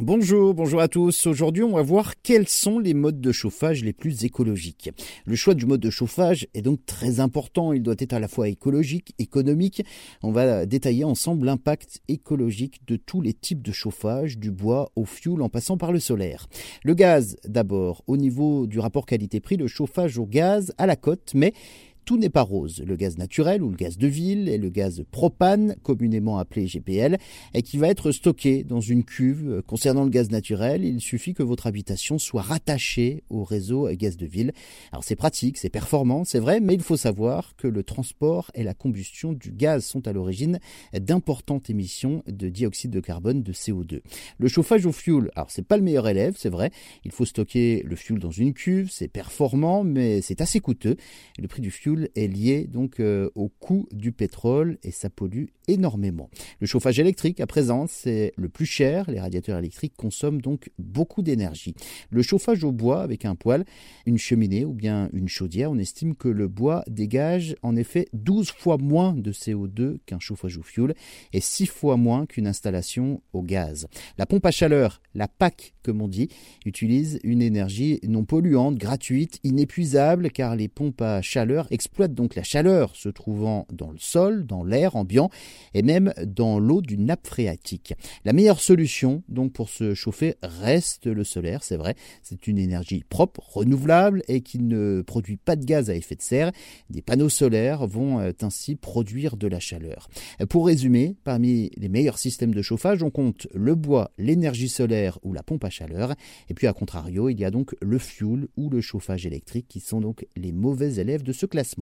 Bonjour, bonjour à tous. Aujourd'hui, on va voir quels sont les modes de chauffage les plus écologiques. Le choix du mode de chauffage est donc très important. Il doit être à la fois écologique, économique. On va détailler ensemble l'impact écologique de tous les types de chauffage, du bois au fioul en passant par le solaire. Le gaz, d'abord. Au niveau du rapport qualité-prix, le chauffage au gaz à la cote, mais tout n'est pas rose. Le gaz naturel ou le gaz de ville et le gaz propane, communément appelé GPL, et qui va être stocké dans une cuve. Concernant le gaz naturel, il suffit que votre habitation soit rattachée au réseau gaz de ville. Alors c'est pratique, c'est performant, c'est vrai, mais il faut savoir que le transport et la combustion du gaz sont à l'origine d'importantes émissions de dioxyde de carbone, de CO2. Le chauffage au fioul, alors c'est pas le meilleur élève, c'est vrai. Il faut stocker le fioul dans une cuve, c'est performant, mais c'est assez coûteux. Le prix du fioul est lié donc euh, au coût du pétrole et ça pollue énormément. Le chauffage électrique à présent c'est le plus cher, les radiateurs électriques consomment donc beaucoup d'énergie. Le chauffage au bois avec un poêle, une cheminée ou bien une chaudière, on estime que le bois dégage en effet 12 fois moins de CO2 qu'un chauffage au fioul et 6 fois moins qu'une installation au gaz. La pompe à chaleur, la PAC comme on dit, utilise une énergie non polluante, gratuite, inépuisable car les pompes à chaleur exploite donc la chaleur se trouvant dans le sol, dans l'air ambiant et même dans l'eau d'une nappe phréatique. La meilleure solution donc pour se chauffer reste le solaire, c'est vrai, c'est une énergie propre, renouvelable et qui ne produit pas de gaz à effet de serre. Des panneaux solaires vont euh, ainsi produire de la chaleur. Pour résumer, parmi les meilleurs systèmes de chauffage, on compte le bois, l'énergie solaire ou la pompe à chaleur. Et puis à contrario, il y a donc le fuel ou le chauffage électrique qui sont donc les mauvais élèves de ce classement.